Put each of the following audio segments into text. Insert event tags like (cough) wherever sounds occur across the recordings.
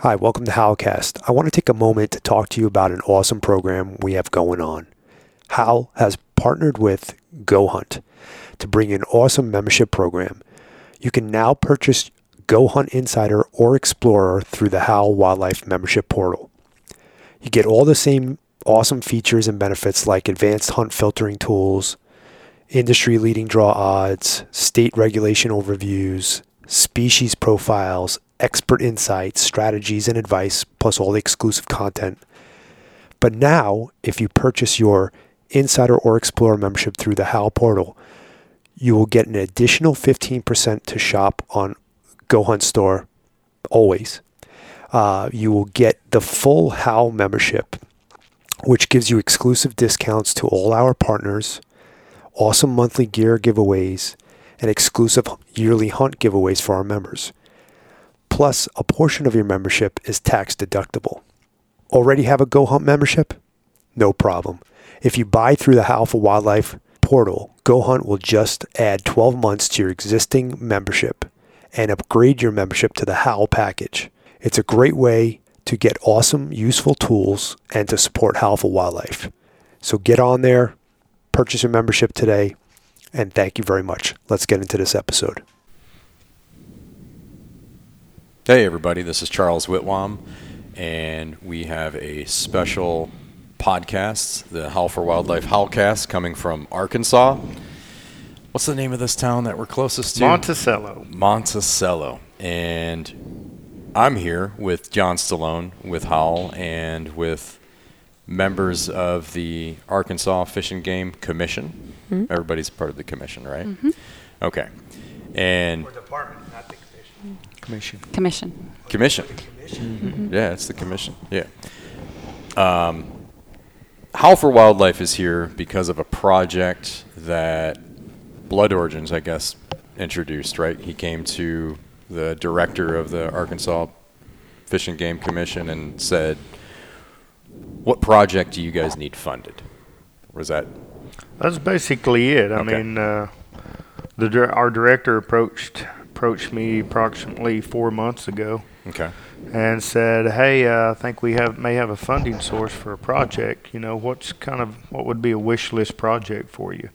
Hi, welcome to Howlcast. I want to take a moment to talk to you about an awesome program we have going on. Howl has partnered with Go Hunt to bring an awesome membership program. You can now purchase Go Hunt Insider or Explorer through the Howl Wildlife membership portal. You get all the same awesome features and benefits like advanced hunt filtering tools, industry leading draw odds, state regulation overviews, species profiles, expert insights, strategies, and advice, plus all the exclusive content. But now, if you purchase your Insider or Explorer membership through the Howl portal, you will get an additional 15% to shop on Go Hunt Store always. Uh, you will get the full Howl membership, which gives you exclusive discounts to all our partners, awesome monthly gear giveaways, and exclusive yearly hunt giveaways for our members. Plus, a portion of your membership is tax deductible. Already have a Go Hunt membership? No problem. If you buy through the Howl for Wildlife portal, Go Hunt will just add 12 months to your existing membership and upgrade your membership to the Howl package. It's a great way to get awesome, useful tools and to support Howl for Wildlife. So get on there, purchase your membership today, and thank you very much. Let's get into this episode. Hey, everybody, this is Charles Whitwam, and we have a special podcast, the Howl for Wildlife Howlcast, coming from Arkansas. What's the name of this town that we're closest to? Monticello. Monticello. And I'm here with John Stallone, with Howl, and with members of the Arkansas Fish and Game Commission. Mm-hmm. Everybody's part of the commission, right? Okay. And department, not the commission. commission. Commission. Commission. Yeah, it's the commission. Yeah. Um, Howl for Wildlife is here because of a project that Blood Origins, I guess, introduced, right? He came to the director of the Arkansas Fish and Game Commission and said, What project do you guys need funded? Was that That's basically it. I Okay. mean, uh, the our director approached approached me approximately four months ago okay? and said, "Hey, uh, I think we have may have a funding source for a project. You know, what's kind of what would be a wish list project for you?"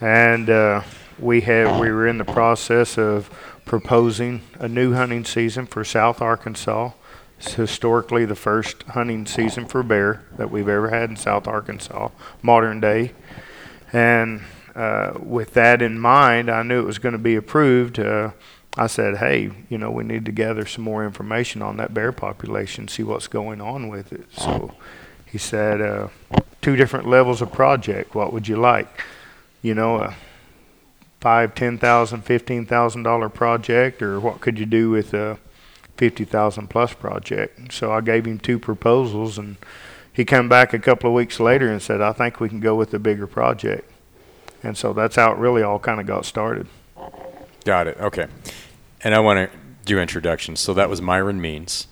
And uh, we had we were in the process of proposing a new hunting season for South Arkansas. It's historically the first hunting season for bear that we've ever had in South Arkansas, modern day. And uh, with that in mind, I knew it was going to be approved. Uh, I said, hey, you know, we need to gather some more information on that bear population, see what's going on with it. So he said, uh, two different levels of project. What would you like? You know, a five, ten thousand, fifteen thousand dollar project, or what could you do with a fifty thousand plus project? So I gave him two proposals, and he came back a couple of weeks later and said, I think we can go with the bigger project. And so that's how it really all kind of got started. Got it. Okay. And I want to do introductions. So that was Myron Means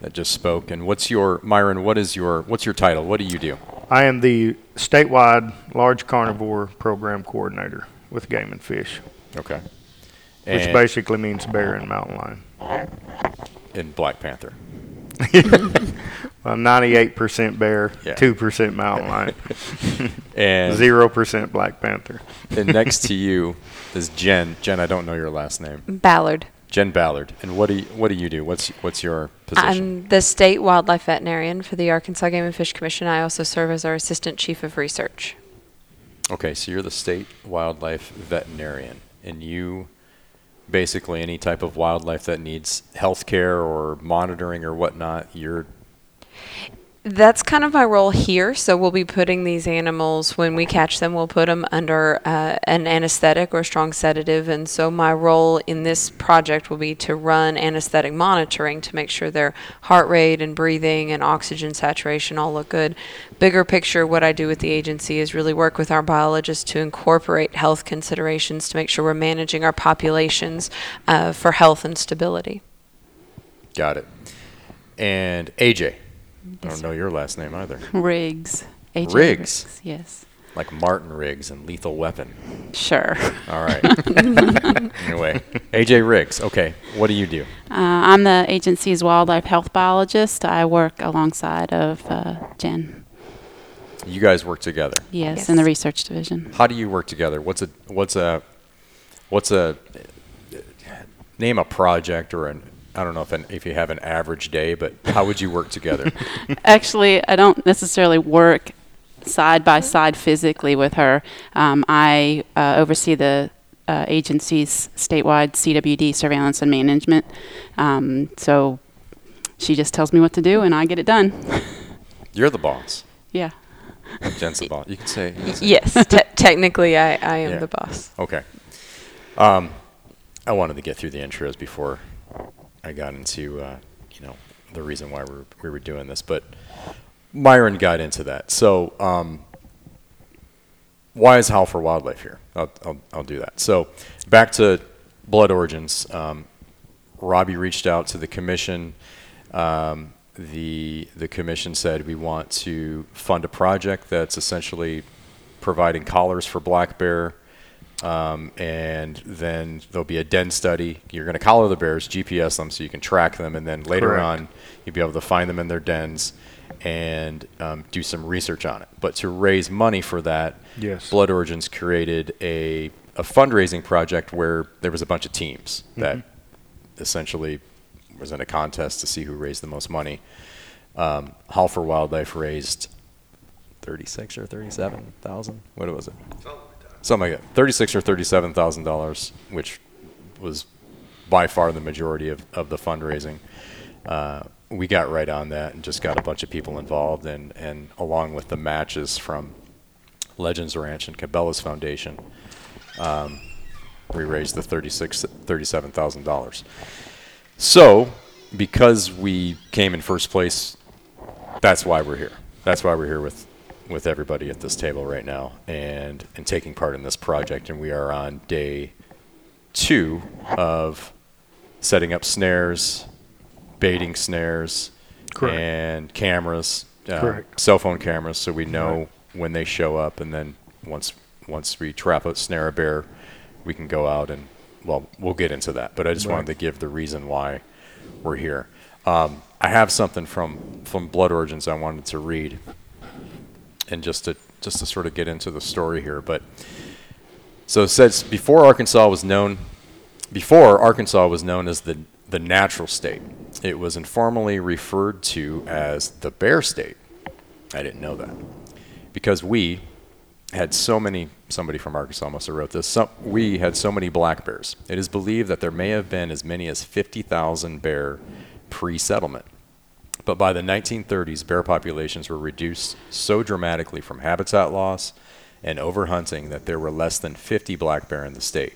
that just spoke. And what's your Myron? What is your what's your title? What do you do? I am the statewide large carnivore program coordinator with Game and Fish, Okay. which basically means bear and mountain lion. And Black Panther. (laughs) Well, 98% bear, Yeah. 2% mountain (laughs) lion, And 0% black panther. and next to (laughs) you is Jen. Jen, I don't know your last name. Ballard. Jen Ballard. And what do you, what do you do? What's what's your position? I'm the state wildlife veterinarian for the Arkansas Game and Fish Commission. I also serve as our assistant chief of research. okay, so you're the state wildlife veterinarian, and you basically any type of wildlife that needs health care or monitoring or whatnot, you're That's kind of my role here. So we'll be putting these animals, when we catch them, we'll put them under uh, an anesthetic or a strong sedative. And so my role in this project will be to run anesthetic monitoring to make sure their heart rate and breathing and oxygen saturation all look good. Bigger picture, what I do with the agency is really work with our biologists to incorporate health considerations to make sure we're managing our populations uh, for health and stability. got it. And AJ. I don't know your last name either. Riggs. AJ Riggs. Yes. like Martin Riggs and Lethal Weapon. Sure. All right. (laughs) anyway, AJ Riggs. Okay, what do you do? Uh, I'm the agency's wildlife health biologist. I work alongside of uh, Jen. You guys work together. Yes, Yes. in the research division. How do you work together? What's a what's a what's a name a project or an I don't know if an, if you have an average day, but how would you work together? (laughs) Actually, I don't necessarily work side by side physically with her. Um, I uh, oversee the uh, agency's statewide CWD surveillance and management. Um, so she just tells me what to do, and I get it done. (laughs) You're the boss. yeah. (laughs) Jen's the boss. You can say. you can say- Yes, te- technically, I, I am Yeah. the boss. Okay. Um, I wanted to get through the intros before I got into, uh, you know, the reason why we were, we were doing this, but Myron got into that. So, um, why is Howl for Wildlife here? I'll, I'll, I'll do that. So, back to Blood Origins. Um, Robbie reached out to the commission. Um, the the commission said we want to fund a project that's essentially providing collars for black bear, um, and then there'll be a den study. You're going to collar the bears, GPS them so you can track them, and then later Correct. on you'll be able to find them in their dens and um, do some research on it. But to raise money for that, Yes. Blood Origins created a a fundraising project where there was a bunch of teams that essentially was in a contest to see who raised the most money. Um, Howl for Wildlife raised thirty-six or thirty-seven thousand. What was it? Something like that. Thirty-six or thirty-seven thousand dollars, which was by far the majority of, of the fundraising. Uh, we got right on that and just got a bunch of people involved, and, and along with the matches from Legends Ranch and Cabela's Foundation, um, we raised the thirty-six, thirty-seven thousand dollars. So, because we came in first place, that's why we're here. That's why we're here with, with everybody at this table right now and, and taking part in this project. And we are on day two of setting up snares, baiting snares, Correct. and cameras, uh, cell phone cameras, so we know when they show up. And then once once we trap a snare a bear, we can go out and well, we'll get into that. But I just Right. wanted to give the reason why we're here. Um, I have something from from Blood Origins I wanted to read, and just to just to sort of get into the story here. But so it says before Arkansas was known, before Arkansas was known as the the natural state, it was informally referred to as the bear state. I didn't know that because we had so many. Somebody from Arkansas must have wrote this. Some, we had so many black bears. It is believed that there may have been as many as 50,000 bear pre-settlement. But by the 1930s, bear populations were reduced so dramatically from habitat loss and overhunting that there were less than 50 black bear in the state.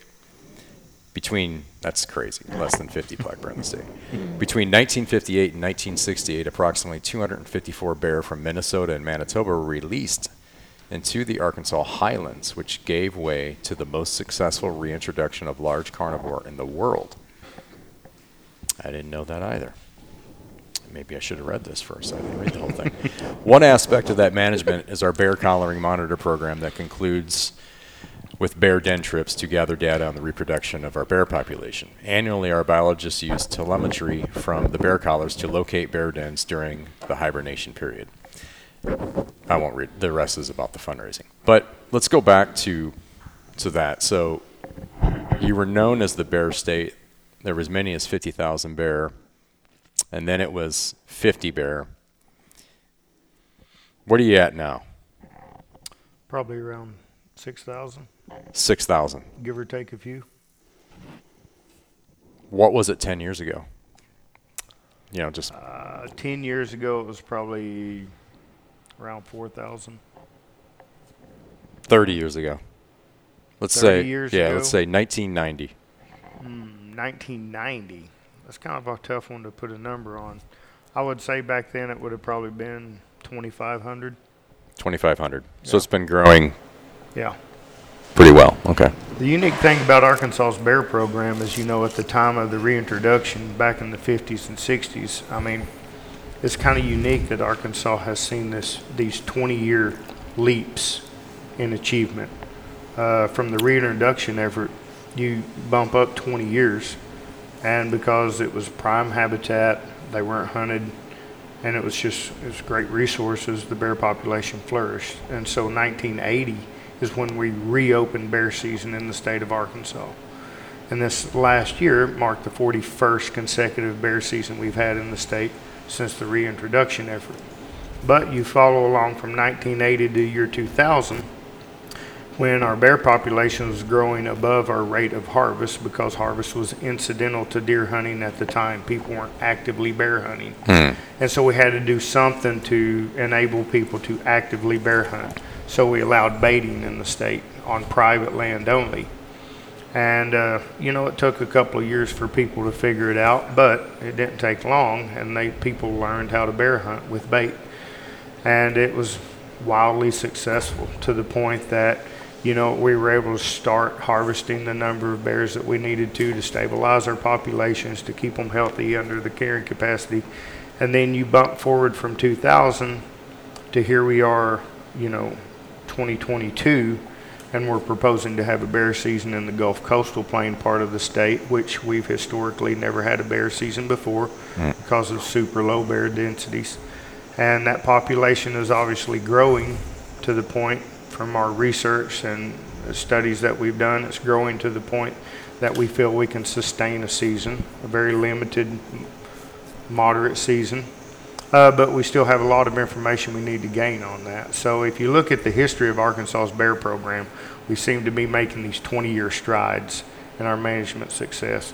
Between, that's crazy, less than 50 black bear in the state. Mm-hmm. Between 1958 and 1968, approximately 254 bear from Minnesota and Manitoba were released into the Arkansas highlands, which gave way to the most successful reintroduction of large carnivore in the world. I didn't know that either. Maybe I should have read this first. I didn't read the whole thing. (laughs) One aspect of that management is our bear collaring monitor program that concludes with bear den trips to gather data on the reproduction of our bear population. Annually, our biologists use telemetry from the bear collars to locate bear dens during the hibernation period. I won't read the rest is about the fundraising. But let's go back to to that. So you were known as the bear state. There was as many as 50,000 bear and then it was 50 bear. What are you at now? Probably around six thousand, 6,000. give or take a few. What was it 10 years ago? You know, just Uh, ten years ago, it was probably around four thousand. 30 years ago. Let's 30 say years yeah, ago? let's say 1990. Nineteen ninety. That's kind of a tough one to put a number on. I would say back then it would have probably been twenty five hundred. 2500. So it's been growing Yeah. pretty well. Okay. The unique thing about Arkansas's bear program is, you know, at the time of the reintroduction back in the 50s and 60s, I mean, it's kind of unique that Arkansas has seen this these 20 year leaps in achievement. Uh, from the reintroduction effort, you bump up 20 years, and because it was prime habitat, they weren't hunted, and it was just it was great resources. The bear population flourished, and so 1980 is when we reopened bear season in the state of Arkansas. And this last year marked the 41st consecutive bear season we've had in the state since the reintroduction effort. But you follow along from 1980 to year 2000 when our bear population was growing above our rate of harvest because harvest was incidental to deer hunting at the time. People weren't actively bear hunting. And so we had to do something to enable people to actively bear hunt. So we allowed baiting in the state on private land only. And, uh, you know, it took a couple of years for people to figure it out, but it didn't take long, and they people learned how to bear hunt with bait. And it was wildly successful to the point that, you know, we were able to start harvesting the number of bears that we needed to to stabilize our populations, to keep them healthy under the carrying capacity. And then you bump forward from 2000 to here we are, you know, 2022 and we're proposing to have a bear season in the Gulf Coastal Plain part of the state, which we've historically never had a bear season before hmm. because of super low bear densities. And that population is obviously growing to the point from our research and studies that we've done, it's growing to the point that we feel we can sustain a season, a very limited, moderate season. Uh, but we still have a lot of information we need to gain on that. So if you look at the history of Arkansas's bear program, we seem to be making these 20-year strides in our management success.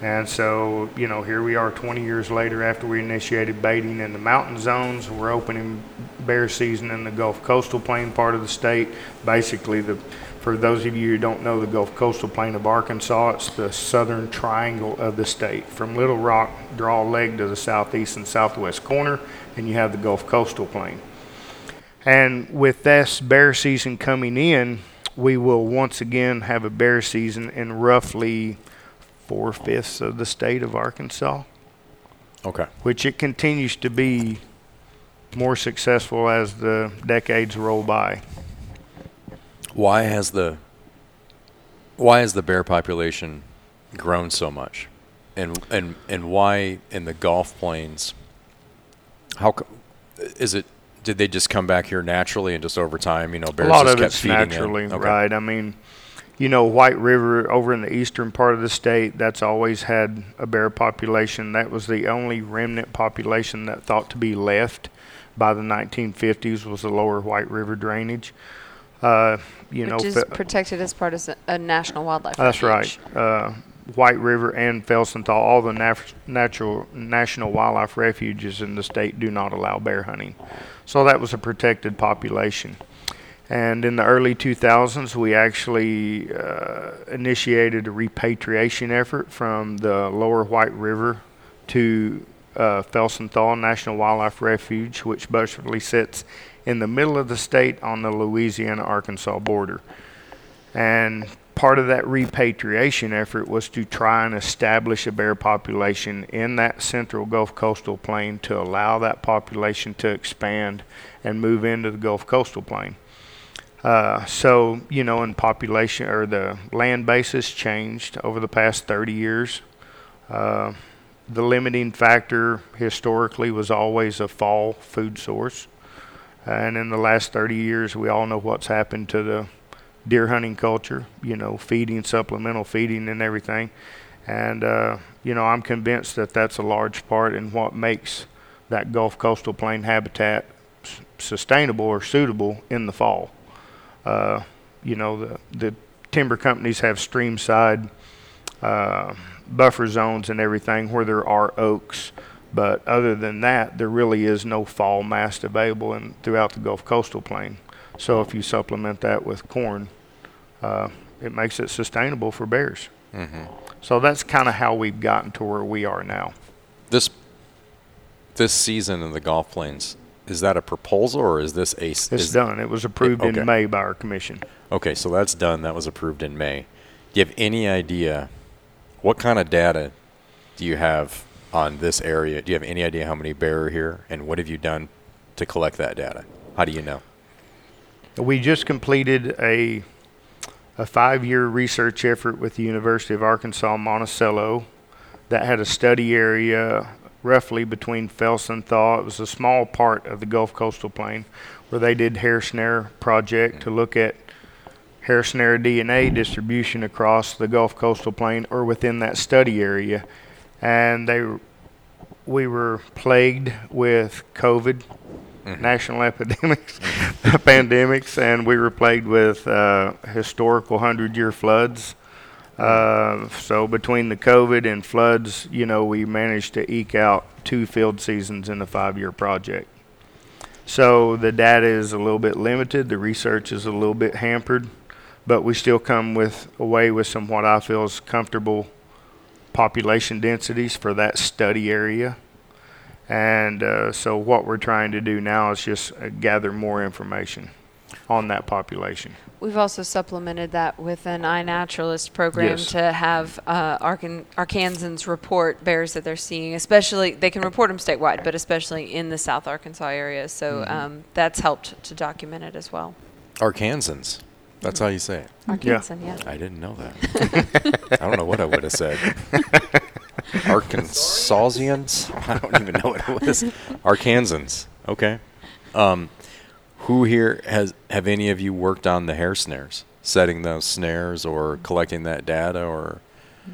And so, you know, here we are 20 years later after we initiated baiting in the mountain zones. We're opening bear season in the Gulf Coastal Plain part of the state. Basically, the for those of you who don't know the Gulf Coastal Plain of Arkansas, it's the southern triangle of the state. From Little Rock, draw a leg to the southeast and southwest corner, and you have the Gulf Coastal Plain. And with this bear season coming in, we will once again have a bear season in roughly four fifths of the state of Arkansas, Okay. which it continues to be more successful as the decades roll by. Why has the why has the bear population grown so much, and and and why in the Gulf Plains? How co- is it? Did they just come back here naturally and just over time, you know, bears a lot just of kept it's feeding in? naturally Okay. right. I mean, you know, White River over in the eastern part of the state, that's always had a bear population. That was the only remnant population that thought to be left by the 1950s was the lower White River drainage. Uh, you know, which is fe- protected as part of a national wildlife. Refuge. That's refuge. right. Uh, White River and Felsenthal, all the nat- natural national wildlife refuges in the state do not allow bear hunting. So that was a protected population. And in the early 2000s, we actually uh, initiated a repatriation effort from the lower White River to uh, Felsenthal National Wildlife Refuge, which basically sits in the middle of the state on the Louisiana Arkansas border. And part of that repatriation effort was to try and establish a bear population in that central Gulf coastal plain to allow that population to expand and move into the Gulf coastal plain. Uh, so, you know, in population or the land basis changed over the past 30 years. Uh, the limiting factor historically was always a fall food source. And in the last 30 years, we all know what's happened to the deer hunting culture, you know, feeding, supplemental feeding, and everything. And, uh, you know, I'm convinced that that's a large part in what makes that Gulf coastal plain habitat s- sustainable or suitable in the fall. Uh, you know, the, the timber companies have stream side uh, buffer zones and everything where there are oaks. But other than that, there really is no fall mast available in, throughout the Gulf coastal plain. So if you supplement that with corn, uh, it makes it sustainable for bears. Mm-hmm. So that's kind of how we've gotten to where we are now. This this season in the Gulf Plains is that a proposal or is this a? It's is, done. It was approved okay. in May by our commission. Okay, so that's done. That was approved in May. Do you have any idea what kind of data do you have on this area? Do you have any idea how many bear are here, and what have you done to collect that data? How do you know? We just completed a a five-year research effort with the University of Arkansas Monticello that had a study area roughly between Phelps and Thaw. It was a small part of the Gulf Coastal Plain where they did hair snare project to look at hair snare DNA distribution across the Gulf Coastal Plain or within that study area. And they we were plagued with COVID, national (laughs) epidemics, (laughs) pandemics, and we were plagued with uh, historical hundred-year floods. Uh, so between the COVID and floods, you know, we managed to eke out two field seasons in the five-year project. So the data is a little bit limited, the research is a little bit hampered, but we still come with away with some what I feel is comfortable population densities for that study area. And uh, so what we're trying to do now is just uh, gather more information on that population. We've also supplemented that with an iNaturalist program Yes. to have uh, Arkan- Arkansans report bears that they're seeing, especially, they can report them statewide, but especially in the South Arkansas area. So Mm-hmm. um, that's helped to document it as well. Arkansans. That's how you say it. Arkansan, yeah. I didn't know that. (laughs) I don't know what I would have said. (laughs) Arkansasians? I don't even know what it was. Arkansans. Okay. Um, who here has have any of you worked on the hair snares, setting those snares or collecting that data, or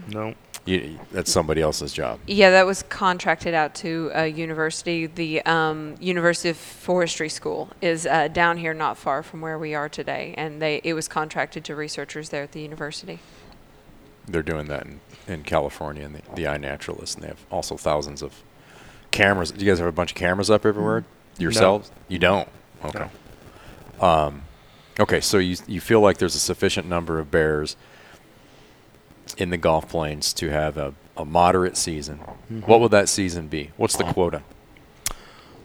No. you, that's somebody else's job? Yeah, that was contracted out to a university. The um, University of Forestry School is uh, down here, not far from where we are today, and they it was contracted to researchers there at the university. They're doing that in, in California and the, the iNaturalist, and they have also thousands of cameras. Do you guys have a bunch of cameras up everywhere yourselves? You don't. Okay. Um, okay, so you you feel like there's a sufficient number of bears in the Gulf Plains to have a, a moderate season. What would that season be? What's the quota?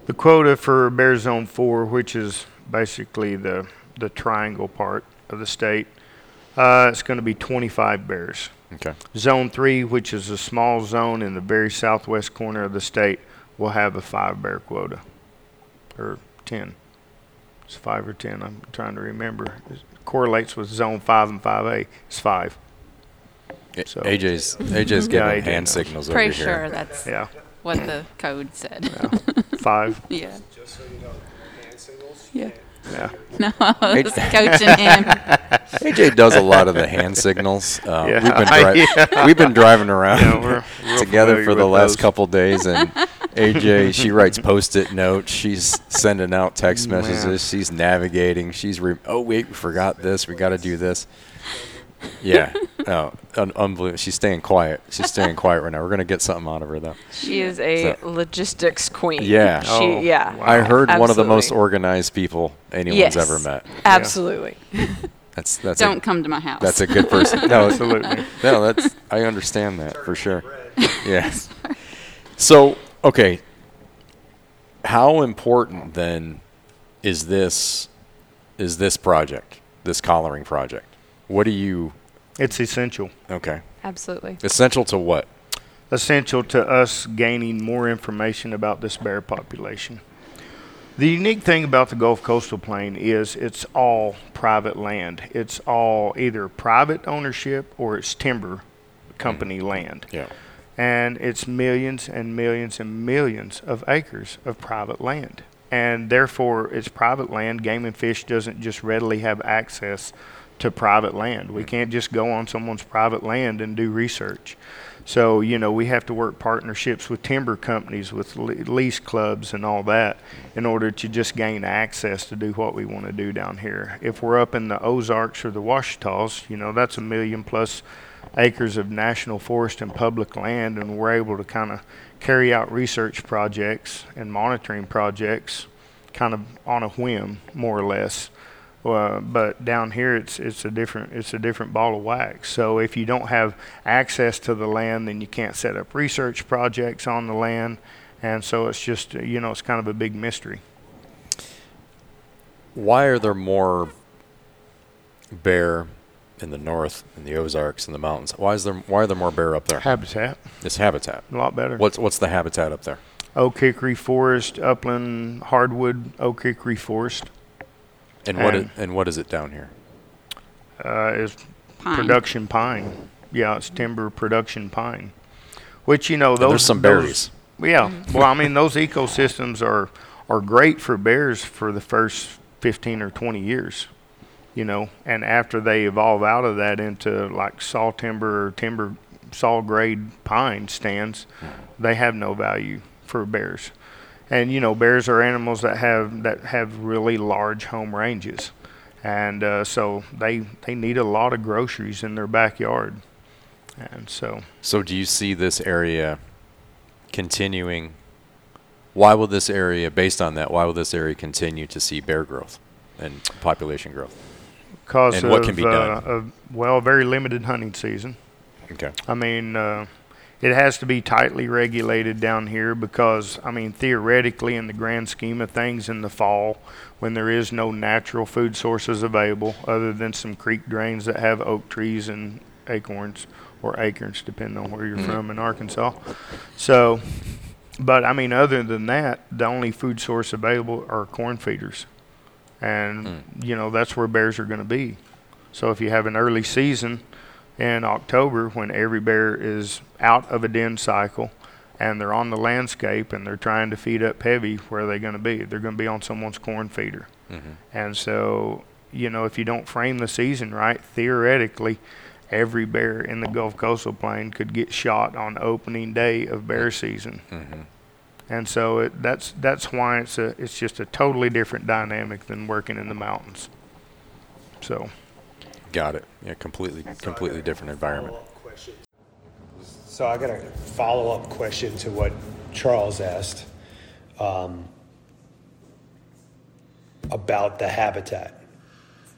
The quota for Bear Zone 4, which is basically the, the triangle part of the state, uh, it's going to be 25 bears. Okay. Zone 3, which is a small zone in the very southwest corner of the state, will have a five bear quota. Or 10. It's 5 or 10. I'm trying to remember. It correlates with Zone 5 and 5A. It's 5. So- AJ's AJ's Yeah, giving AJ hand knows. signals Pretty over here. Pretty sure that's Yeah. what the code said. 5. (laughs) yeah. Just so you know, hand signals. Yeah. Yeah. (laughs) No, I was coaching him. (laughs) AJ does a lot of the hand signals. Uh, Yeah. we've, been dri- we've been driving around Yeah, we're real together for the last those. couple days, and AJ she writes post-it notes. She's sending out text Man. messages. She's navigating. She's re- oh wait, we forgot this. We got to do this. Yeah, no, (laughs) oh, un- unbelievable. She's staying quiet. She's staying quiet right now. We're gonna get something out of her though. She is a So- logistics queen. Yeah. She, Oh, yeah. wow. I heard one of the most organized people anyone's Yes. ever met. Absolutely. (laughs) That's that's Don't a, come to my house. that's a good person. No, (laughs) Absolutely. no, that's I understand that for sure. Yes. So, okay. How important then is this is this project, this collaring project? What do you It's essential. okay. Absolutely. Essential to what? essential to us gaining more information about this bear population. The unique thing about the Gulf Coastal Plain is it's all private land. It's all either private ownership or it's timber company mm-hmm. land. Yeah. And it's millions and millions and millions of acres of private land. And therefore, it's private land. Game and Fish doesn't just readily have access to private land. We can't just go on someone's private land and do research. So, you know, we have to work partnerships with timber companies, with lease clubs, and all that in order to just gain access to do what we want to do down here. If we're up in the Ozarks or the Ouachitas, you know, that's a million plus acres of national forest and public land, and we're able to kind of carry out research projects and monitoring projects kind of on a whim, more or less. Uh, but down here, it's it's a different it's a different ball of wax. So if you don't have access to the land, then you can't set up research projects on the land, and so it's just you know it's kind of a big mystery. Why are there more bear in the north, in the Ozarks, in the mountains? Why is there why are there more bear up there? Habitat It's habitat. a lot better. What's what's the habitat up there? Oak hickory forest, upland hardwood oak hickory forest. And what And- it, and what is it down here? uh, is Pine. production pine. Yeah, it's timber production pine. Which you know And those there's some those- berries. Yeah, well, I mean those ecosystems are are great for bears for the first fifteen or twenty years, you know, and after they evolve out of that into like saw timber or timber saw grade pine stands, they have no value for bears. And you know, bears are animals that have that have really large home ranges, and uh, so they they need a lot of groceries in their backyard, and so So do you see this area continuing? Why will this area, based on that, why will this area continue to see bear growth and population growth? Because And of, what can be uh, done? of well, very limited hunting season. Okay. I mean, uh, it has to be tightly regulated down here because, I mean, theoretically, in the grand scheme of things, in the fall, when there is no natural food sources available other than some creek drains that have oak trees and acorns or acorns, depending on where you're from in Arkansas. So, but I mean, other than that, the only food source available are corn feeders. And, you know, that's where bears are going to be. So if you have an early season, in October when every bear is out of a den cycle and they're on the landscape and they're trying to feed up heavy, where are they going to be? They're going to be on someone's corn feeder. Mm-hmm. And so, you know, if you don't frame the season right, theoretically, every bear in the Gulf Coastal Plain could get shot on opening day of bear season. Mm-hmm. And so it, that's that's why it's a it's just a totally different dynamic than working in the mountains. So. Got it. Yeah, completely, completely different environment. So I got a follow-up question to what Charles asked um, about the habitat.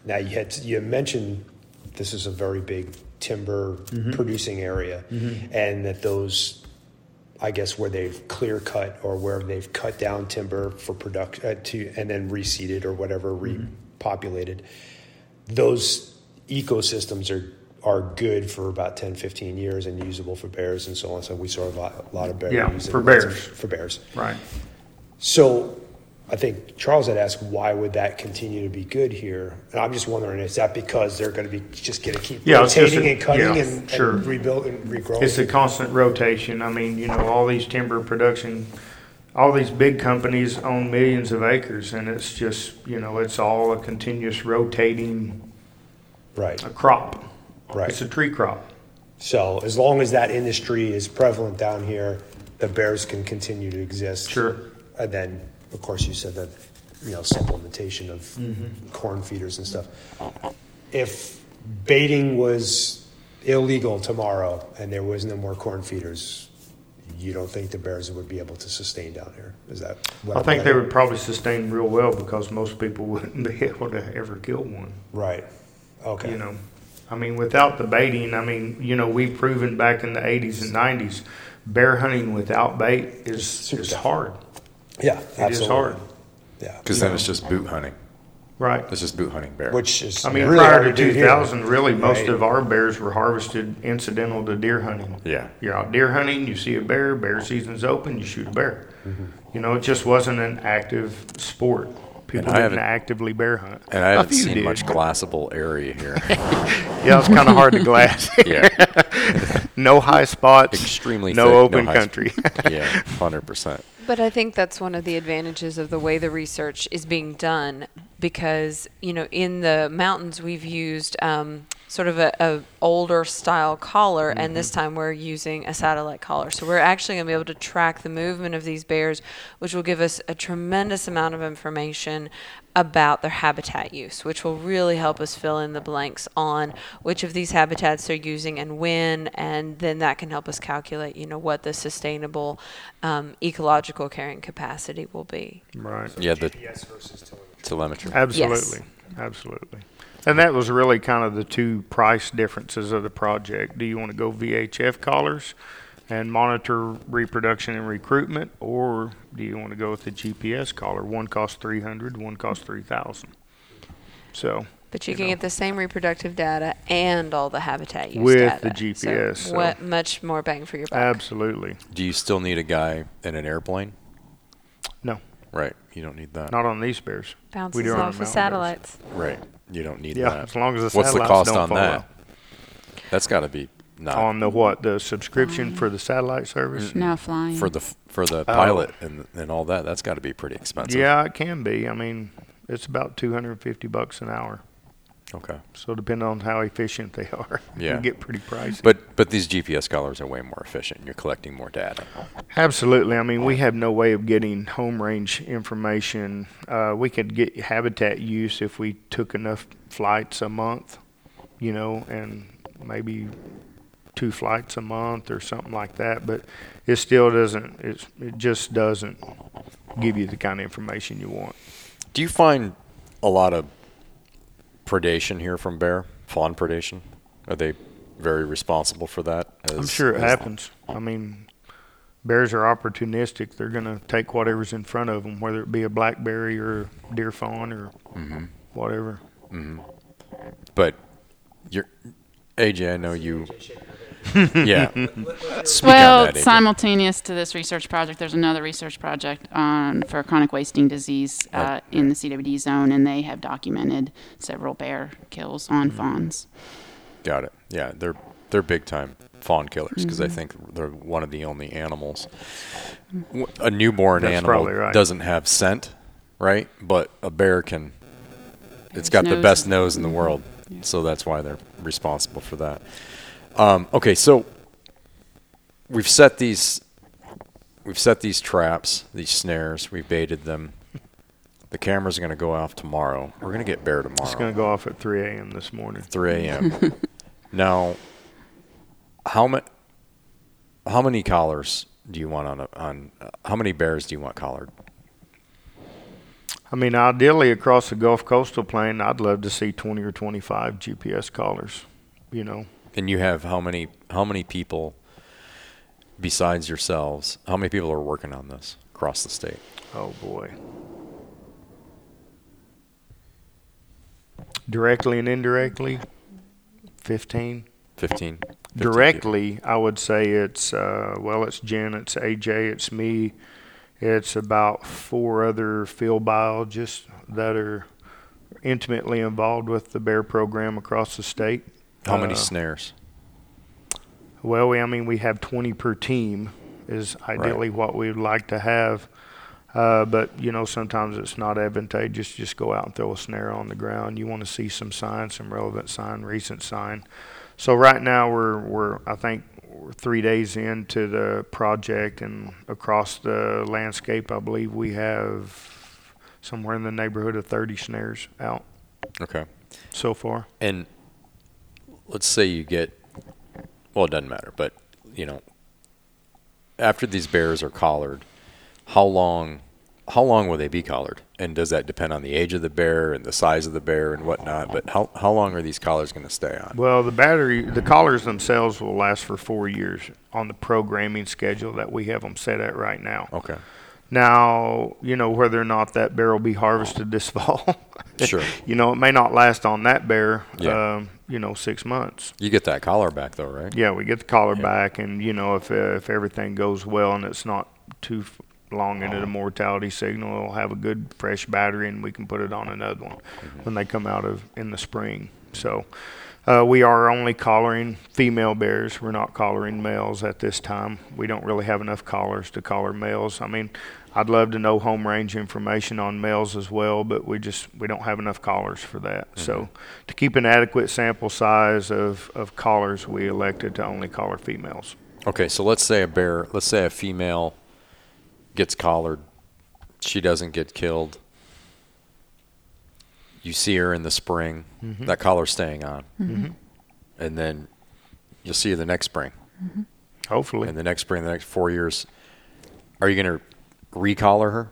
Now you had you mentioned this is a very big timber producing area, and that those, I guess, where they've clear cut or where they've cut down timber for production uh, to and then reseeded or whatever repopulated, those ecosystems are are good for about 10, 15 years and usable for bears and so on. So we saw a lot, a lot of bears. Yeah, for bears. For bears. Right. So I think Charles had asked, why would that continue to be good here? And I'm just wondering, is that because they're going to be just going to keep Yeah, rotating a- and cutting yeah, and, sure. and rebuild and regrowing? It's a constant rotation. I mean, you know, all these timber production, all these big companies own millions of acres, and it's just, you know, it's all a continuous rotating right, uh, crop. right. It's a tree crop. So as long as that industry is prevalent down here, the bears can continue to exist. Sure. And then, of course, you said that, you know, supplementation of Mm-hmm. corn feeders and stuff. If baiting was illegal tomorrow and there was no more corn feeders, you don't think the bears would be able to sustain down here? Is that what I I'm think they would probably sustain real well because most people (laughs) wouldn't be able to ever kill one. Right. Okay. You know, I mean, without the baiting, I mean, you know, we've proven back in the 80s and 90s, bear hunting without bait is, Super is hard. Yeah, It is absolutely. hard. Yeah. Because then it's just boot hunting. Right. It's just boot hunting bear. Which is I mean, really prior hard to do 2000, really, most Right. of our bears were harvested incidental to deer hunting. yeah. You're out deer hunting, you see a bear, bear season's open, you shoot a bear. Mm-hmm. You know, it just wasn't an active sport. People I didn't haven't- actively bear hunt. And I A haven't few seen did. much glassable area here. (laughs) Yeah, it's kind of hard to glass. (laughs) yeah. (laughs) no high spots. Extremely no thick, open high country. Yeah. Hundred percent. But I think that's one of the advantages of the way the research is being done because, you know, in the mountains we've used um, sort of a, a older style collar and this time we're using a satellite collar. So we're actually going to be able to track the movement of these bears, which will give us a tremendous amount of information about their habitat use, which will really help us fill in the blanks on which of these habitats they're using and when, and then that can help us calculate, you know, what the sustainable um, ecological carrying capacity will be. right. Yeah. The GPS versus telemetry. telemetry. Absolutely. Absolutely. And that was really kind of the two price differences of the project. Do you want to go VHF collars and monitor reproduction and recruitment, or do you want to go with the GPS collar? One costs 300, one costs 3000 So, But you, You can know. get the same reproductive data and all the habitat use With data. the GPS, So so- what much more bang for your buck. absolutely. Do you still need a guy in an airplane? No. Right. You don't need that. Not on these bears. Bounces do on off the of mountain satellites. Right. You don't need Yeah, that. as long as the What's the satellites cost don't on fall that? out. That's got to be not On the what? The subscription for the satellite service? No flying. for the f- for the Oh. pilot and and all that. That's got to be pretty expensive. Yeah, it can be. I mean, it's about 250 bucks an hour. Okay. So depending on how efficient they (laughs) are, Yeah. can get pretty pricey. But but these GPS collars are way more efficient. You're collecting more data. Absolutely. I mean, we have no way of getting home range information. Uh, we could get habitat use if we took enough flights a month, you know, and maybe two flights a month or something like that. But it still doesn't. It's, it just doesn't give you the kind of information you want. Do you find a lot of predation here from bear? Fawn predation? Are they very responsible for that? I'm sure it as- happens. I mean, bears are opportunistic. They're going to take whatever's in front of them, whether it be a blackberry or deer fawn or Mm-hmm. whatever. But you're AJ. I know you. (laughs) yeah. (laughs) Speak well, that, simultaneous to this research project, there's another research project on for chronic wasting disease uh, Right. in the CWD zone, and they have documented several bear kills on Mm-hmm. fawns. Got it. Yeah, they're they're big time fawn killers because I Mm-hmm. think they're one of the only animals. A newborn That's animal right. doesn't have scent, right? But a bear can. It's got the best nose in the world, so that's why they're responsible for that. Um, okay, so we've set these we've set these traps, these snares. We've baited them. The cameras are going to go off tomorrow. We're going to get bear tomorrow. It's going to go off at 3 a.m. this morning. 3 a.m. (laughs) now, how many how many collars do you want on a, on uh, how many bears do you want collared? I mean, ideally across the Gulf Coastal Plain, I'd love to see 20 or 25 GPS collars. You know, And you have how many how many people besides yourselves? How many people are working on this across the state? oh boy. Directly and indirectly, 15. 15? 15 Directly, I would say it's uh, well, it's Jen, it's AJ, it's me, it's about four other field biologists that are intimately involved with the bear program across the state. How many Uh, snares? Well, we, I mean, we have 20 per team is ideally what we would like to have. Uh, but, you know, sometimes it's not advantageous to just go out and throw a snare on the ground. You want to see some sign, some relevant sign, recent sign. So right now we're, we're I think, we're three days into the project and across the landscape, I believe we have somewhere in the neighborhood of 30 snares out Okay. so far. And let's say you get well, it doesn't matter, but you know, after these bears are collared, how long how long will they be collared? And does that depend on the age of the bear and the size of the bear and whatnot? But how how long are these collars going to stay on? Well, the battery, the collars themselves will last for four years on the programming schedule that we have them set at right now. Okay. Now, you know, whether or not that bear will be harvested this (laughs) fall. Sure. You know, it may not last on that bear, Yeah. um, you know, six months. You get that collar back though, right? Yeah, we get the collar Yeah. back, and you know, if uh, if everything goes well and it's not too long into the mortality signal, it'll have a good fresh battery, and we can put it on another one when they come out of in the spring. So. Uh, we are only collaring female bears. We're not collaring males at this time. We don't really have enough collars to collar males. I mean, I'd love to know home range information on males as well, but we just we don't have enough collars for that. Mm-hmm. So, to keep an adequate sample size of, of collars, we elected to only collar females. Okay, so let's say a bear, let's say a female gets collared, she doesn't get killed. You see her in the spring, mm-hmm. that collar's staying on. Mhm. And then you'll see her the next spring. Hopefully, And the next spring, the next four years, are you going to recollar her?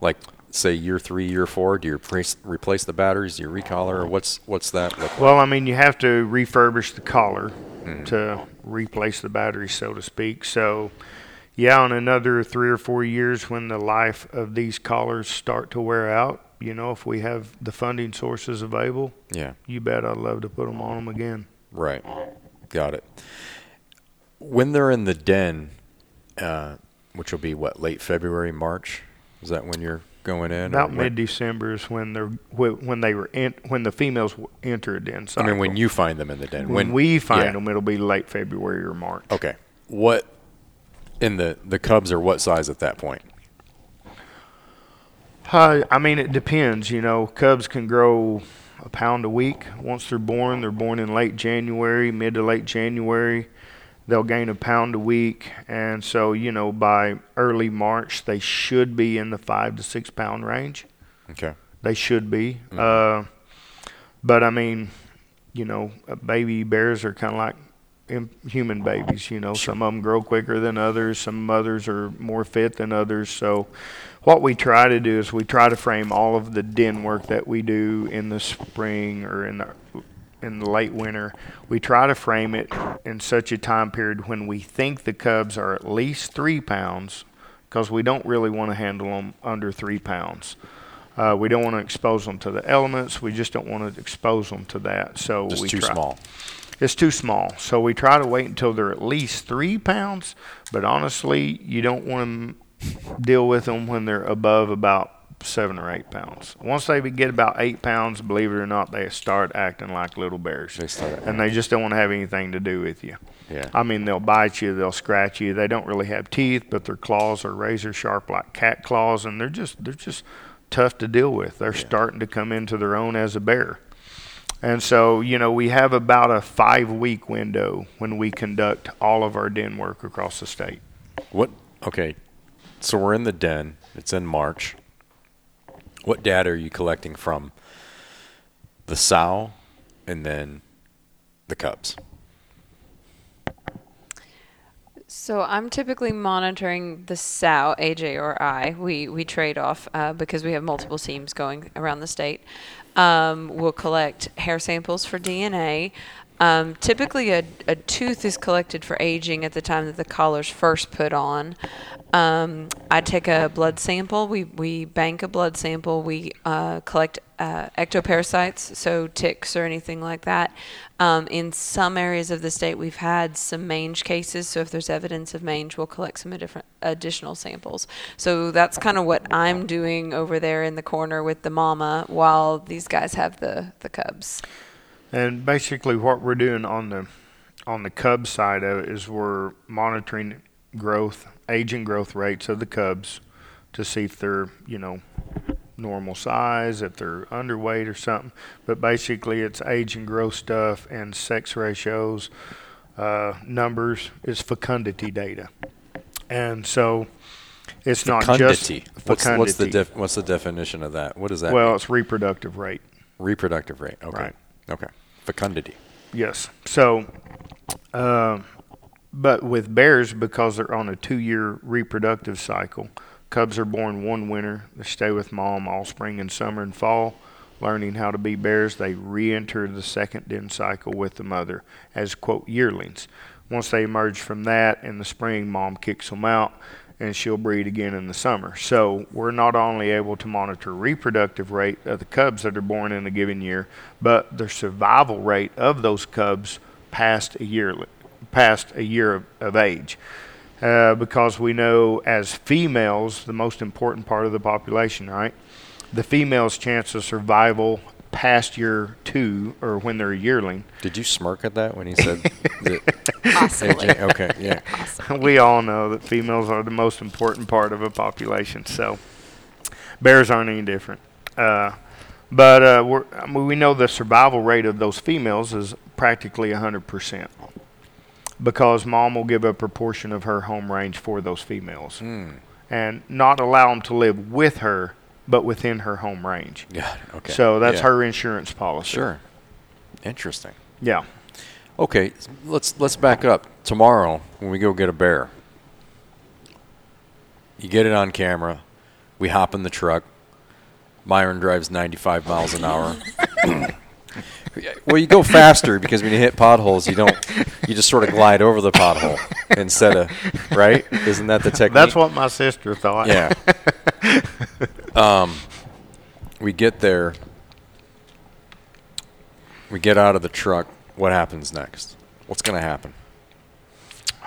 Like, say, year three, year four? Do you replace, replace the batteries? Do you recollar? Or what's, what's that look like? Well, I mean, you have to refurbish the collar Mm. to replace the battery, so to speak. So, yeah, in another three or four years, when the life of these collars start to wear out, you know, if we have the funding sources available, Yeah. you bet I'd love to put them on them again. Right. Got it. When they're in the den, uh, which will be what, late February, March? Is that when you're going in? About mid-December is when they're wh- when they were in, when the females enter a den I mean, when you find them in the den. when, we find yeah. them, it'll be late February or March. Okay. What in the the cubs are what size at that point? Uh, I mean, it depends. You know, cubs can grow a pound a week once they're born. They're born in late January, mid to late January. They'll gain a pound a week, and so you know by early March they should be in the five to six pound range. Okay. They should be. Uh, but I mean, you know, uh, baby bears are kind of like human babies. You know, some of them grow quicker than others. Some mothers are more fit than others. So, what we try to do is we try to frame all of the den work that we do in the spring or in the in the late winter. We try to frame it in such a time period when we think the cubs are at least three pounds, because we don't really want to handle them under three pounds. Uh, we don't want to expose them to the elements. We just don't want to expose them to that. So Just we too try. small. It's too small. So we try to wait until they're at least three pounds. But honestly, you don't want to deal with them when they're above about seven or eight pounds. Once they get about eight pounds, believe it or not, they start acting like little bears. They start and they just don't want to have anything to do with you. Yeah. I mean, they'll bite you, they'll scratch you. They don't really have teeth, but their claws are razor sharp like cat claws, and they're just they're just tough to deal with. They're starting to come into their own as a bear. And so, you know, we have about a five week window when we conduct all of our den work across the state. What? Okay. So we're in the den. It's in March. What data are you collecting from the sow and then the cubs? So I'm typically monitoring the sow, AJ or I. We we trade off uh, because we have multiple teams going around the state. Um, we'll collect hair samples for DNA. Um, typically, a, a tooth is collected for aging at the time that the collar's first put on. Um, I take a blood sample. We, we bank a blood sample. We uh, collect uh, ectoparasites, so ticks or anything like that. Um, in some areas of the state, we've had some mange cases. So if there's evidence of mange, we'll collect some different additional samples. So that's kind of what I'm doing over there in the corner with the mama, while these guys have the the cubs. And basically, what we're doing on the on the cub side of it is we're monitoring growth, age and growth rates of the cubs to see if they're you know normal size, if they're underweight or something. But basically, it's age and growth stuff and sex ratios, uh, numbers is fecundity data, and so it's not just Fecundity. What's, what's the def, what's the definition of that? What is that? well, mean? it's reproductive rate. reproductive rate. Okay. Right. Okay. Fecundity. Yes. So, uh, but with bears, because they're on a two-year reproductive cycle, cubs are born one winter. They stay with mom all spring and summer and fall, learning how to be bears. They re-enter the second den cycle with the mother as quote yearlings. Once they emerge from that in the spring, mom kicks them out. And she'll breed again in the summer. So we're not only able to monitor reproductive rate of the cubs that are born in a given year, but the survival rate of those cubs past a year past a year of, of age. Uh, because we know as females, the most important part of the population, right? The female's chance of survival past year two or when they're a yearling. Did you smirk at that when he said (laughs) that? Possibly. Okay. Yeah. (laughs) we all know that females are the most important part of a population. So bears aren't any different. Uh, but uh, we're, I mean, we know the survival rate of those females is practically 100% because mom will give up a proportion of her home range for those females Hmm. and not allow them to live with her, but within her home range. Got it. Okay. So that's Yeah. her insurance policy. Sure. Interesting. Yeah. Okay, let's let's back up. Tomorrow, when we go get a bear, you get it on camera. We hop in the truck. Myron drives 95 miles an hour. (laughs) (coughs) (coughs) (coughs) well, you go faster because when you hit potholes, you don't. You just sort of glide over the pothole instead of right. Isn't that the technique? That's what my sister thought. Yeah. um, we get there. We get out of the truck. What happens next? What's going to happen?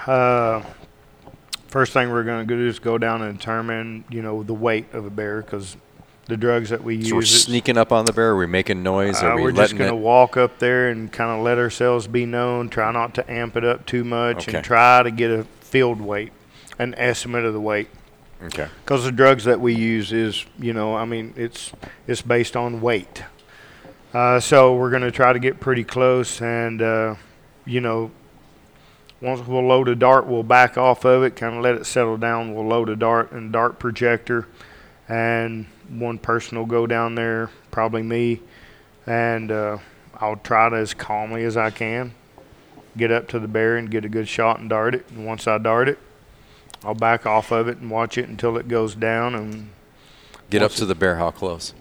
Uh, First thing we're going to do is go down and determine, you know, the weight of a bear because the drugs that we So we're sneaking up on the bear. Are we making noise? Are uh, we we're just going to walk up there and kind of let ourselves be known. Try not to amp it up too much, Okay. and try to get a field weight, an estimate of the weight. Okay. Because the drugs that we use is, you know, I mean, it's it's based on weight. Uh, so we're going to try to get pretty close, and uh, you know, once we'll load a dart, we'll back off of it, kind of let it settle down. We'll load a dart and dart projector, and one person will go down there, probably me, and uh, I'll try to as calmly as I can get up to the bear and get a good shot and dart it. And once I dart it, I'll back off of it and watch it until it goes down, and Get up to the bear. How close?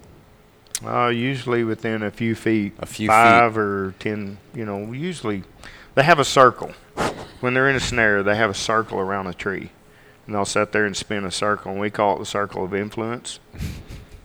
uh, usually within a few feet, A few five or ten. You know, usually they have a circle when they're in a snare. They have a circle around a tree, and they'll sit there and spin a circle, and we call it the circle of influence.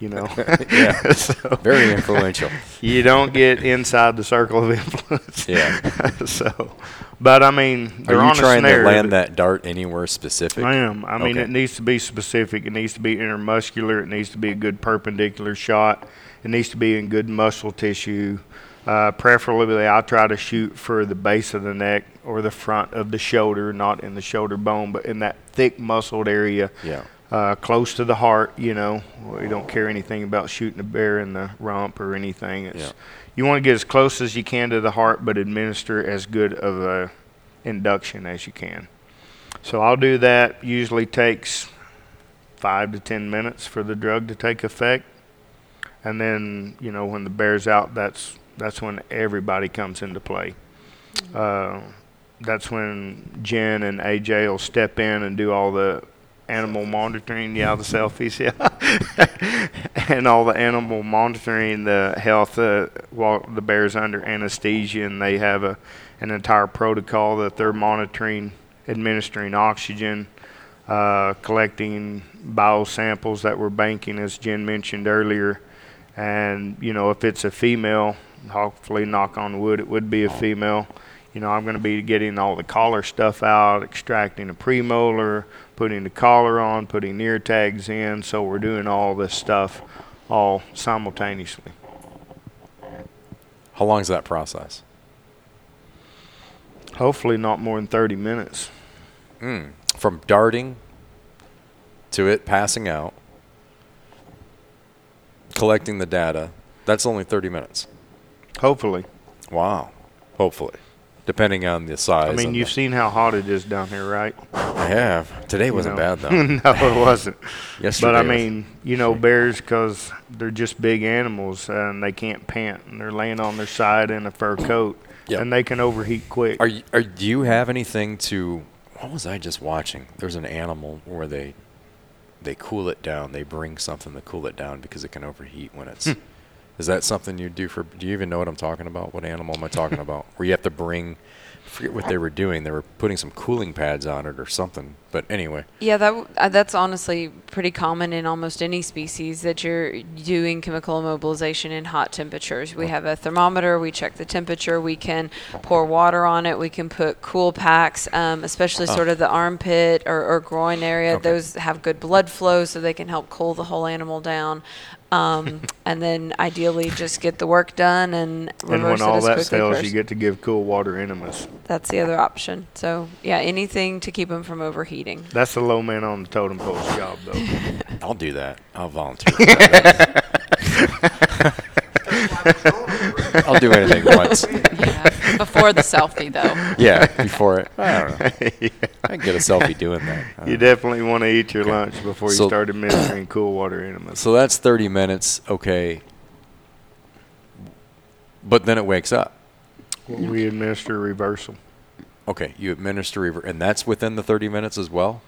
You know, (laughs) Yeah. (laughs) so Very influential. (laughs) you don't get inside the circle of influence. Yeah. so, but I mean, they're Are on you a trying snare. to land that dart anywhere specific? I am. I mean, Okay. it needs to be specific. It needs to be intermuscular. It needs to be a good perpendicular shot. It needs to be in good muscle tissue. Uh, preferably, I try to shoot for the base of the neck or the front of the shoulder, not in the shoulder bone, but in that thick muscled area, Yeah. Uh, close to the heart. You know, we don't care anything about shooting a bear in the rump or anything. It's, Yeah. You want to get as close as you can to the heart, but administer as good of a induction as you can. So I'll do that. Usually takes five to ten minutes for the drug to take effect, and then you know when the bear's out, that's that's when everybody comes into play. Uh, that's when Jen and AJ will step in and do all the animal monitoring. Yeah, the selfies. (laughs) Yeah, and all the animal monitoring, the health uh, while the bear's under anesthesia, and they have a an entire protocol that they're monitoring, administering oxygen, uh, collecting biosamples that we're banking, as Jen mentioned earlier. And, you know, if it's a female, hopefully, knock on wood, it would be a female. You know, I'm going to be getting all the collar stuff out, extracting a premolar, putting the collar on, putting ear tags in. So we're doing all this stuff all simultaneously. How long is that process? Hopefully, not more than 30 minutes. Mm. From darting to it passing out, collecting the data. That's only 30 minutes. Hopefully. Wow. Hopefully. Depending on the size. I mean, you've the- seen how hot it is down here, right? I have. Today wasn't know. bad, though. (laughs) no, it wasn't. Yesterday But I mean, you know, bears because they're just big animals and they can't pant and they're laying on their side in a fur coat Yep. and they can overheat quick. Are you, are do you have anything to? What was I just watching? There's an animal where they they cool it down. They bring something to cool it down because it can overheat when it's. Hmm. Is that something you do for? Do you even know what I'm talking about? What animal am I talking about? (laughs) Where you have to bring. I forget what they were doing. They were putting some cooling pads on it or something. But anyway, Yeah, that uh, that's honestly pretty common in almost any species that you're doing chemical immobilization in hot temperatures. We have a thermometer. We check the temperature. We can pour water on it. We can put cool packs, um, especially Oh. sort of the armpit or, or groin area. Okay. Those have good blood flow, so they can help cool the whole animal down. Um, (laughs) and then ideally just get the work done and and reverse when all it as that quickly fails, first. you get to give cool water enemas. That's the other option. So yeah, anything to keep them from overheating. That's the low man on the totem pole's job, though. (laughs) I'll do that. I'll volunteer. (laughs) for (laughs) that. I'll do anything once. Yeah. Before the selfie, though. Yeah, before it. (laughs) I don't know. (laughs) I can get a selfie doing that. I you definitely want to eat your lunch before you start administering cool water enemas. So that's 30 minutes, okay. But then it wakes up. we administer reversal. Okay, you administer rever- and that's within the 30 minutes as well?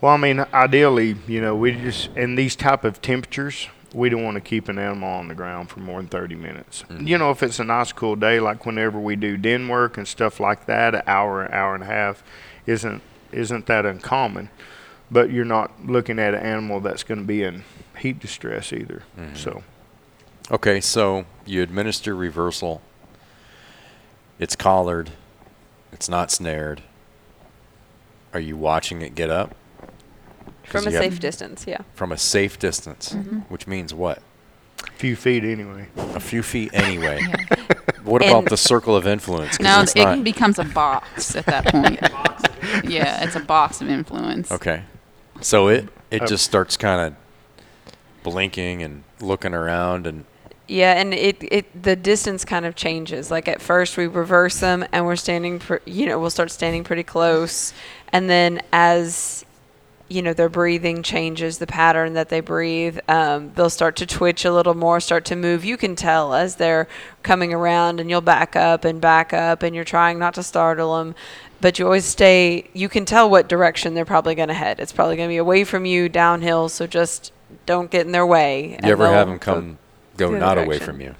Well, I mean, ideally, you know, we just in these type of temperatures, we don't want to keep an animal on the ground for more than 30 minutes. Mm. You know, if it's a nice cool day, like whenever we do den work and stuff like that, an hour, an hour and a half, isn't isn't that uncommon. But you're not looking at an animal that's going to be in heat distress either. Mhm. So Okay, so you administer reversal. It's collared. It's not snared. Are you watching it get up? 'Cause From a safe distance, yeah. From a safe distance, which means what? A few feet anyway. A few feet anyway. (laughs) What about the circle of influence? No, it not- becomes a box at that point. (laughs) yeah, it's a box of influence. Okay. So it it Uh, just starts kind of blinking and looking around and Yeah, and it, it the distance kind of changes. Like at first we reverse them and we're standing, pr- you know, we'll start standing pretty close, and then as you know their breathing changes, the pattern that they breathe, um, they'll start to twitch a little more, start to move. You can tell as they're coming around, and you'll back up and back up, and you're trying not to startle them. But you always stay. You can tell what direction they're probably going to head. It's probably going to be away from you, downhill. So just don't get in their way. you ever have them come go the other not away from you.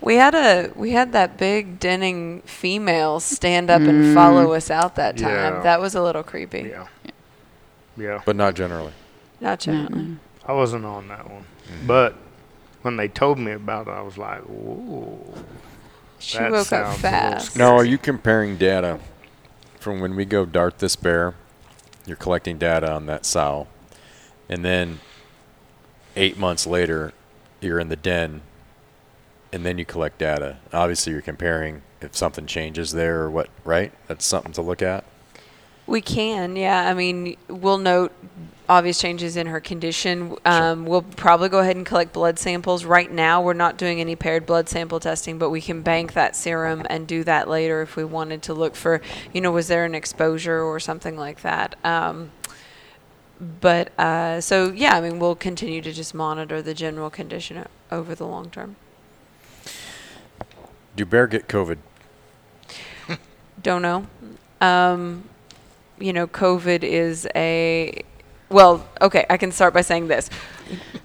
We had a we had that big denning female stand up and follow us out that time. Yeah. That was a little creepy. Yeah. Yeah. But not generally. Not No, generally. no. I wasn't on that one. But when they told me about it, I was like, "Whoa." She That woke up sounds a little fast. scary. Now, are you comparing data from when we go dart this bear? You're collecting data on that sow, and then eight months later, you're in the den, and then you collect data. Obviously, you're comparing if something changes there or what, right? That's something to look at. We can, yeah. I mean, we'll note obvious changes in her condition. Um, We'll probably go ahead and collect blood samples. Right now, we're not doing any paired blood sample testing, but we can bank that serum and do that later if we wanted to look for, you know, was there an exposure or something like that. Um, but uh, so yeah, I mean, we'll continue to just monitor the general condition o- over the long term. Do bear get COVID? (laughs) Don't know. Um, you know, COVID is a well. Okay, I can start by saying this: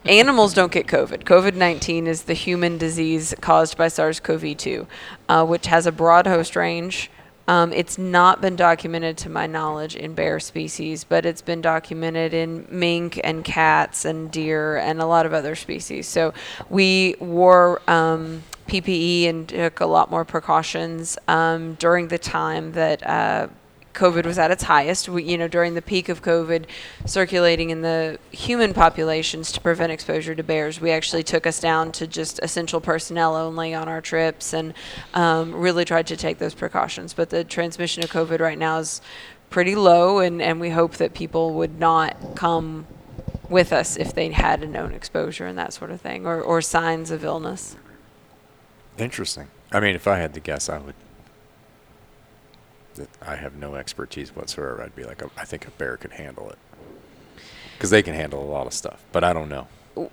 animals don't get COVID. COVID nineteen is the human disease caused by SARS-CoV-2, uh, which has a broad host range. Um, it's not been documented, to my knowledge, in bear species, but it's been documented in mink and cats and deer and a lot of other species. So we wore um, PPE and took a lot more precautions um, during the time that uh, COVID was at its highest. We, you know, during the peak of COVID circulating in the human populations to prevent exposure to bears, we actually took us down to just essential personnel only on our trips and um, really tried to take those precautions. But the transmission of COVID right now is pretty low, and, and we hope that people would not come with us if they had a known exposure and that sort of thing, or, or signs of illness. Interesting. I mean, if I had to guess, I would. That I have no expertise whatsoever. I'd be like, I think a bear could handle it, because they can handle a lot of stuff. But I don't know.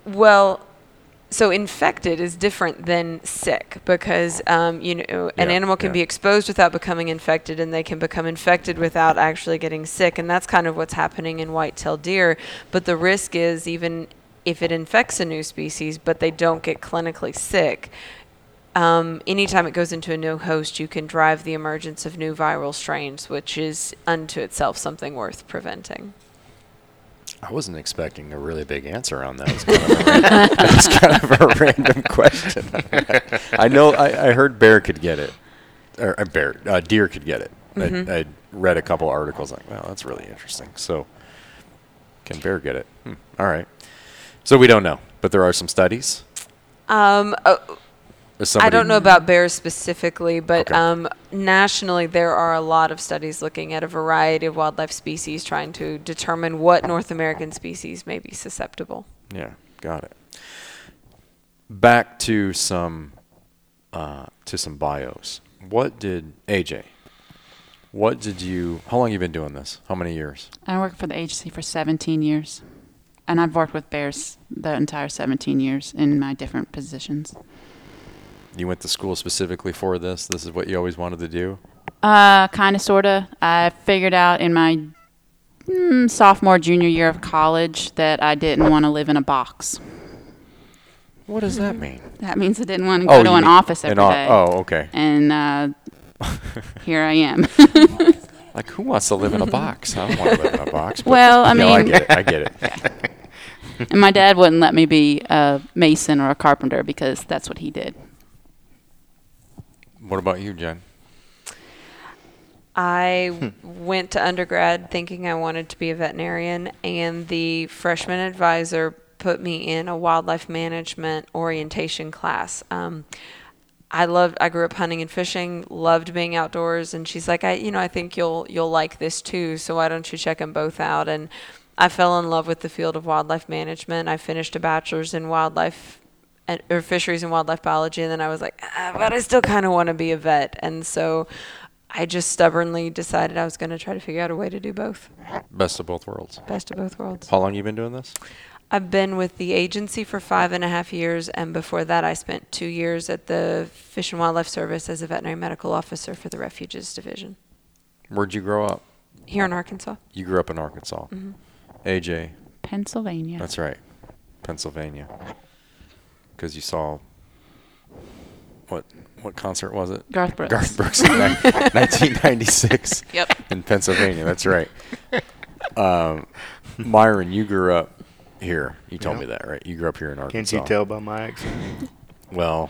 Well, so infected is different than sick because um, you know an Yeah, animal can yeah. be exposed without becoming infected, and they can become infected without actually getting sick, and that's kind of what's happening in white-tailed deer. But the risk is even if it infects a new species, but they don't get clinically sick. Um, anytime it goes into a new host, you can drive the emergence of new viral strains, which is unto itself something worth preventing. I wasn't expecting a really big answer on that. It was kind of a, was (laughs) (laughs) kind of a random question. I know I, I heard bear could get it, or uh, bear uh, deer could get it. Mhm. I, I read a couple articles like, wow, that's really interesting. So, can bear get it? Hmm, all right. So we don't know, but there are some studies. Um, uh, I don't know about bears specifically, but Okay. um, nationally there are a lot of studies looking at a variety of wildlife species, trying to determine what North American species may be susceptible. Yeah, got it. Back to some uh, to some bios. What did AJ? What did you? How long you been doing this? How many years? I worked for the agency for 17 years, and I've worked with bears the entire 17 years in my different positions. You went to school specifically for this. This is what you always wanted to do. Uh, kind of, sort of. I figured out in my mm, sophomore, junior year of college that I didn't want to live in a box. What does that mean? That means I didn't want to go to an mean- office every an day. o- Oh, okay. And uh, (laughs) here I am. (laughs) Like who wants to live in a box? I don't want to live in a box. Well, I No, I get it. I get it. Yeah. (laughs) and my dad wouldn't let me be a mason or a carpenter because that's what he did. What about you, Jen? I (laughs) went to undergrad thinking I wanted to be a veterinarian, and the freshman advisor put me in a wildlife management orientation class. Um, I loved. I grew up hunting and fishing. Loved being outdoors, and she's like, I, you know, I think you'll you'll like this too. So why don't you check them both out? And I fell in love with the field of wildlife management. I finished a bachelor's in wildlife and, or fisheries and wildlife biology, and then I was like, ah, but I still kind of want to be a vet, and so I just stubbornly decided I was going to try to figure out a way to do both. Best of both worlds. Best of both worlds. How long you been doing this? I've been with the agency for five and a half years, and before that, I spent two years at the Fish and Wildlife Service as a veterinary medical officer for the Refuges Division Where'd you grow up? here in Arkansas. You grew up in Arkansas. AJ, Pennsylvania. that's right, Pennsylvania. Because you saw what what concert was it? Garth Brooks. Garth Brooks in 1996 (laughs) (laughs) Yep. in Pennsylvania. That's right. Um, Myron, you grew up here. You told Yeah. me that, right? You grew up here in Arkansas. Can't you tell by my accent? Well,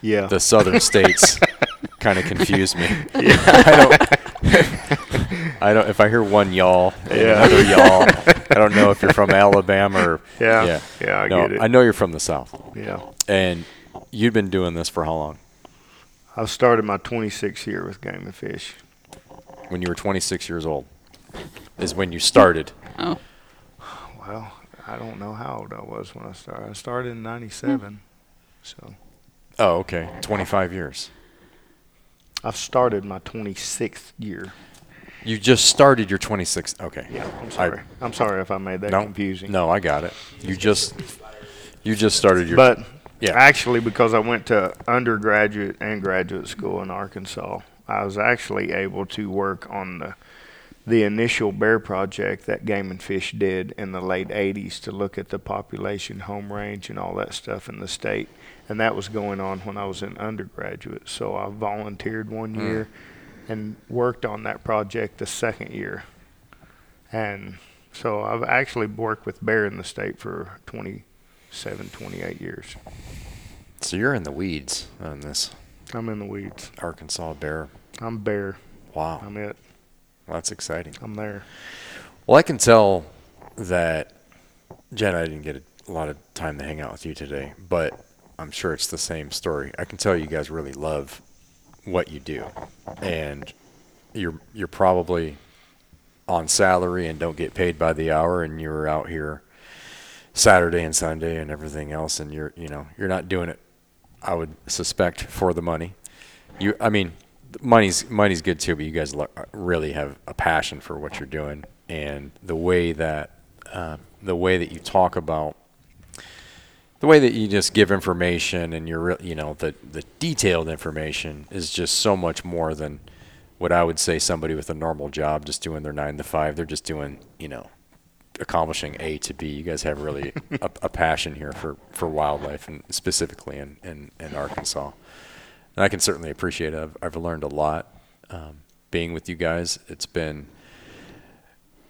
Yeah. the southern states (laughs) kind of confuse me. I don't. (laughs) I don't. If I hear one y'all Yeah. another y'all, (laughs) I don't know if you're from Alabama or. (laughs) Yeah. Yeah. Yeah, I no, get it. I know you're from the south, yeah. and you've been doing this for how long? I've started my 26th year with Game and Fish. When you were 26 years old, is when you started. Oh, Well, I don't know how old I was when I started. I started in '97, so Oh, okay. 25 years. I've started my 26th year. You just started your 26th. Okay. Yeah, I'm I- sorry. I'm sorry if I made that no, confusing. No, I got it. You just you just started your But Yeah. actually, because I went to undergraduate and graduate school in Arkansas, I was actually able to work on the the initial bear project that Game and Fish did in the late 80s to look at the population, home range, and all that stuff in the state. And that was going on when I was an undergraduate. So I volunteered one Mm. year and worked on that project the second year. And so I've actually worked with bear in the state for 27, 28 years. So you're in the weeds on this I'm in the weeds. Arkansas bear. I'm bear. Wow. I'm it. Well, that's exciting. I'm there. Well, I can tell that Jen, I didn't get a lot of time to hang out with you today, but I'm sure it's the same story. I can tell you guys really love what you do, and you're you're probably on salary and don't get paid by the hour, and you're out here Saturday and Sunday and everything else, and you're you know you're not doing it. I would suspect for the money. You, I mean, money's money's good too, but you guys lo- really have a passion for what you're doing, and the way that uh, the way that you talk about the way that you just give information and you're you know the the detailed information is just so much more than what I would say somebody with a normal job just doing their nine to five. They're just doing you know accomplishing A to B. You guys have really (laughs) a, a passion here for, for wildlife and specifically in, in, in Arkansas. And I can certainly appreciate it. I've, I've learned a lot um, being with you guys. It's been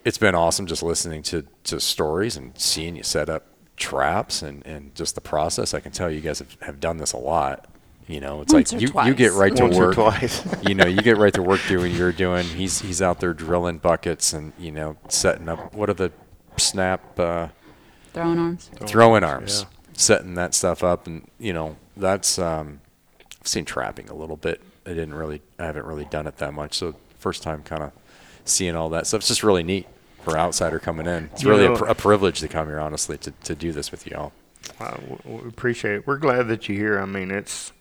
it's been awesome just listening to, to stories and seeing you set up traps and, and just the process. I can tell you guys have, have done this a lot. You know, it's Once like or you, you get right to Once work. twice. (laughs) you know, you get right to work doing what you're doing. He's he's out there drilling buckets and you know setting up. What are the snap uh, throwing arms. throwing arms? yeah. Setting that stuff up, and you know that's. Um, I've seen trapping a little bit. I didn't really. I haven't really done it that much. So first time kind of seeing all that stuff. It's just really neat for an outsider coming in. It's You really a, pr- a privilege to come here, honestly, to, to do this with you all. I w- appreciate it. We're glad that you're here. I mean, it's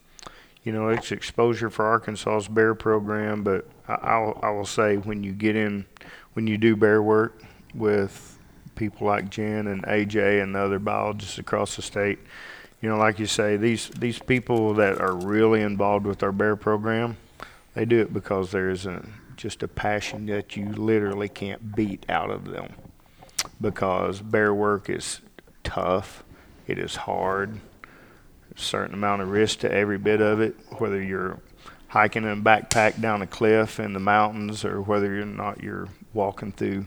you know it's exposure for Arkansas's bear program, but I, I'll, I will say when you get in, when you do bear work with people like Jen and AJ and the other biologists across the state, you know, like you say, these these people that are really involved with our bear program, they do it because there's a, just a passion that you literally can't beat out of them because bear work is tough. It is hard. A certain amount of risk to every bit of it, whether you're hiking in a backpack down a cliff in the mountains or whether you're not you're walking through,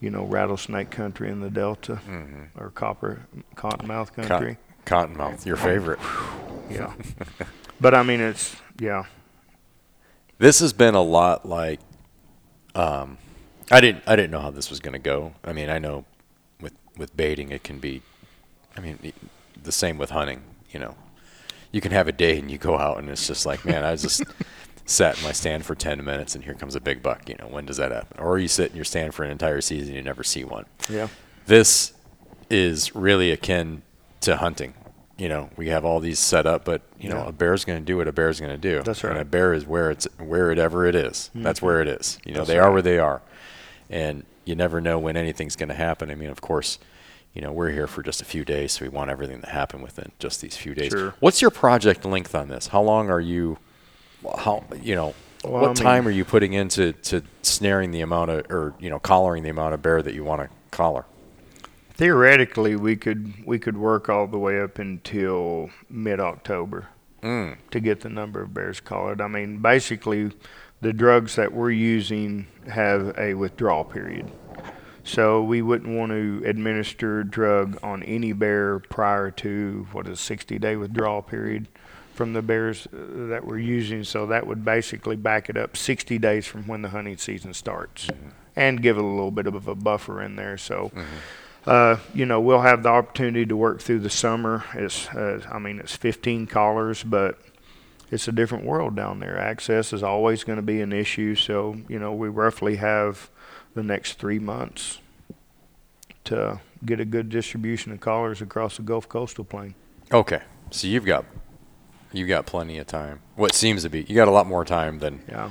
you know, rattlesnake country in the delta mm-hmm. or copper cottonmouth country. Cottonmouth, your favorite. Yeah. but I mean it's yeah. This has been a lot like. Um, I didn't. I didn't know how this was going to go. I mean, I know with with baiting, it can be. I mean, the same with hunting. You know, you can have a day and you go out and it's just like, man, I just (laughs) sat in my stand for ten minutes and here comes a big buck. You know, when does that happen? Or you sit in your stand for an entire season and you never see one. Yeah. This is really akin to hunting. You know, we have all these set up, but you know, Yeah. a bear's going to do what a bear's going to do. That's right. Mm-hmm. a bear is where it's wherever it is. That's where it is. You know, That's they are where they are, and you never know when anything's going to happen. I mean, of course, you know, we're here for just a few days, so we want everything to happen within just these few days. Sure. What's your project length on this? How long are you? How you know? Well, what I mean- time are you putting into to snaring the amount of, or you know, collaring the amount of bear that you want to collar? Theoretically, we could we could work all the way up until mid October Mm. to get the number of bears collared. I mean, basically, the drugs that we're using have a withdrawal period, so we wouldn't want to administer drug on any bear prior to what is 60 day withdrawal period from the bears uh, that we're using. So that would basically back it up 60 days from when the hunting season starts, and give it a little bit of a buffer in there. So. Uh, you know, we'll have the opportunity to work through the summer. It's, uh, I mean, it's 15 collars, but it's a different world down there. Access is always going to be an issue. So, you know, we roughly have the next three months to get a good distribution of collars across the Gulf Coastal Plain. Okay, so you've got you've got plenty of time. What seems to be you got a lot more time than Yeah.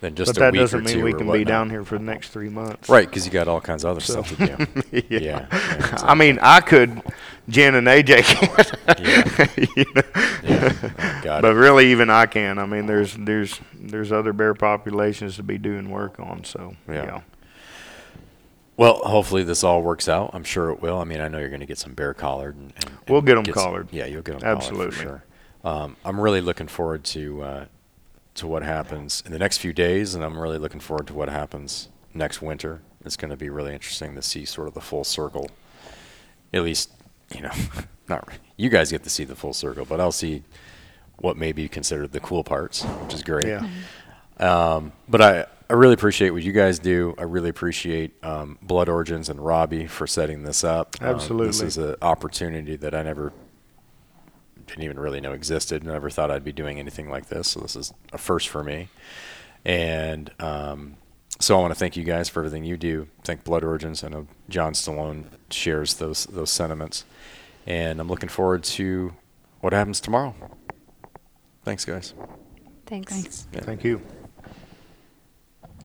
Than just but a that week doesn't or mean two we or can be whatnot. down here for the next three months. Right, because you got all kinds of other So- stuff to do. yeah. (laughs) yeah, yeah, I mean, I could, Jen and AJ (laughs) can. Yeah. you know? yeah. Got But it. really, even I can. I mean, there's there's there's other bear populations to be doing work on. So Yeah. Well, hopefully this all works out. I'm sure it will. I mean, I know you're going to get some bear collared. And, and, and We'll get 'em some- collared. yeah, you'll get them Absolutely. for sure. Um, I'm really looking forward to uh, to what happens in the next few days, and I'm really looking forward to what happens next winter. It's going to be really interesting to see sort of the full circle. At least, you know, (laughs) not you guys get to see the full circle, but I'll see what may be considered the cool parts, which is great. yeah, Um, but I, I really appreciate what you guys do. I really appreciate um, Blood Origins and Robbie for setting this up. Um, this is an opportunity that I never didn't even really know existed. Never thought I'd be doing anything like this. So this is a first for me. And um, so I want to thank you guys for everything you do. Thank Blood Origins. I know John Stallone shares those those sentiments. And I'm looking forward to what happens tomorrow. Thanks, guys. Thanks. Thanks. Yeah. thank you.